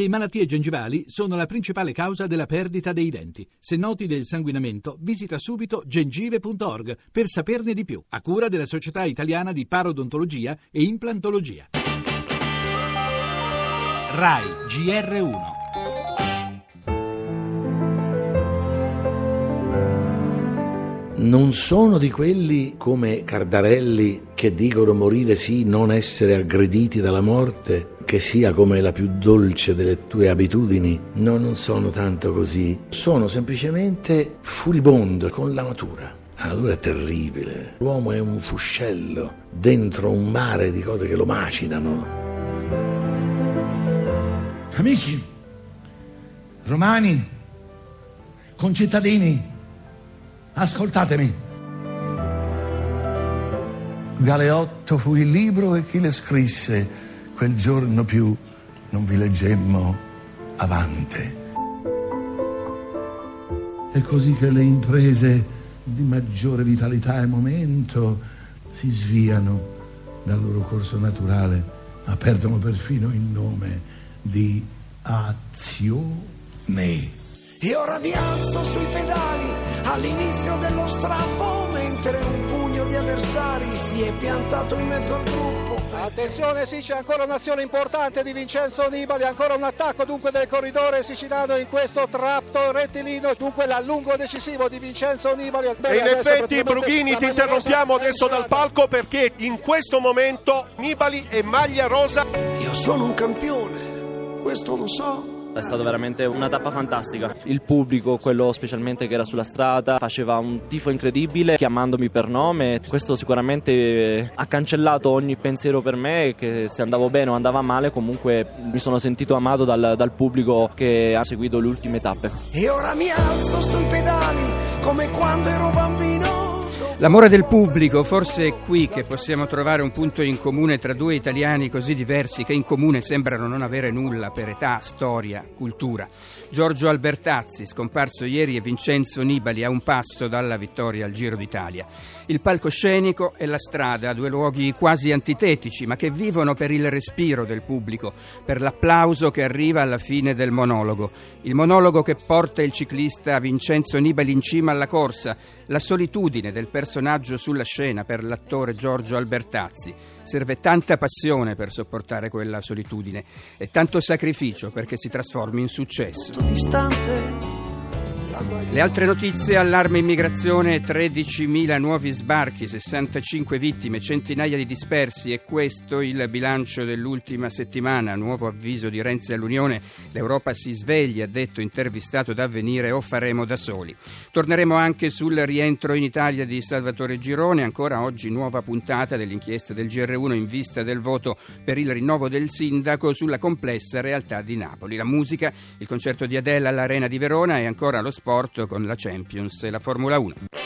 Le malattie gengivali sono la principale causa della perdita dei denti. Se noti del sanguinamento, visita subito gengive.org per saperne di più, a cura della Società Italiana di Parodontologia e Implantologia. RAI GR1 non sono di quelli come Cardarelli che dicono morire sì, non essere aggrediti dalla morte, che sia come la più dolce delle tue abitudini. No, non sono tanto così. Sono semplicemente furibondo con la natura. La natura è terribile. L'uomo è un fuscello dentro un mare di cose che lo macinano. Amici, romani, concittadini, Ascoltatemi. Galeotto fu il libro e chi le scrisse, quel giorno più non vi leggemmo avante. È così che le imprese di maggiore vitalità e momento si sviano dal loro corso naturale, ma perdono perfino il nome di azione. E ora mi alzo sui pedali all'inizio dello strappo, mentre un pugno avversari si è piantato in mezzo al gruppo. Attenzione, sì, c'è ancora un'azione importante di Vincenzo Nibali, ancora un attacco dunque del corridore siciliano in questo tratto rettilino, dunque l'allungo decisivo di Vincenzo Nibali. E in effetti Brughini ti interrompiamo adesso dal palco perché in questo momento Nibali è maglia rosa. Io sono un campione, questo lo so. È stata veramente una tappa fantastica. Il pubblico, quello specialmente che era sulla strada, faceva un tifo incredibile chiamandomi per nome. Questo sicuramente ha cancellato ogni pensiero per me che se andavo bene o andava male comunque mi sono sentito amato dal, dal pubblico che ha seguito le ultime tappe. E ora mi alzo sui pedali come quando ero bambino. L'amore del pubblico, forse è qui che possiamo trovare un punto in comune tra due italiani così diversi che in comune sembrano non avere nulla per età, storia, cultura. Giorgio Albertazzi, scomparso ieri, e Vincenzo Nibali a un passo dalla vittoria al Giro d'Italia. Il palcoscenico e la strada, due luoghi quasi antitetici, ma che vivono per il respiro del pubblico, per l'applauso che arriva alla fine del monologo. Il monologo che porta il ciclista Vincenzo Nibali in cima alla corsa, la solitudine del personaggio sulla scena per l'attore Giorgio Albertazzi. Serve tanta passione per sopportare quella solitudine e tanto sacrificio perché si trasformi in successo. Distante le altre notizie, allarme immigrazione, 13.000 nuovi sbarchi, 65 vittime, centinaia di dispersi e questo il bilancio dell'ultima settimana. Nuovo avviso di Renzi all'Unione, l'Europa si sveglia, ha detto intervistato da avvenire o faremo da soli. Torneremo anche sul rientro in Italia di Salvatore Girone, ancora oggi nuova puntata dell'inchiesta del GR1 in vista del voto per il rinnovo del sindaco sulla complessa realtà di Napoli. La musica, il concerto di Adele all'Arena di Verona e ancora lo sport con la Champions e la Formula 1.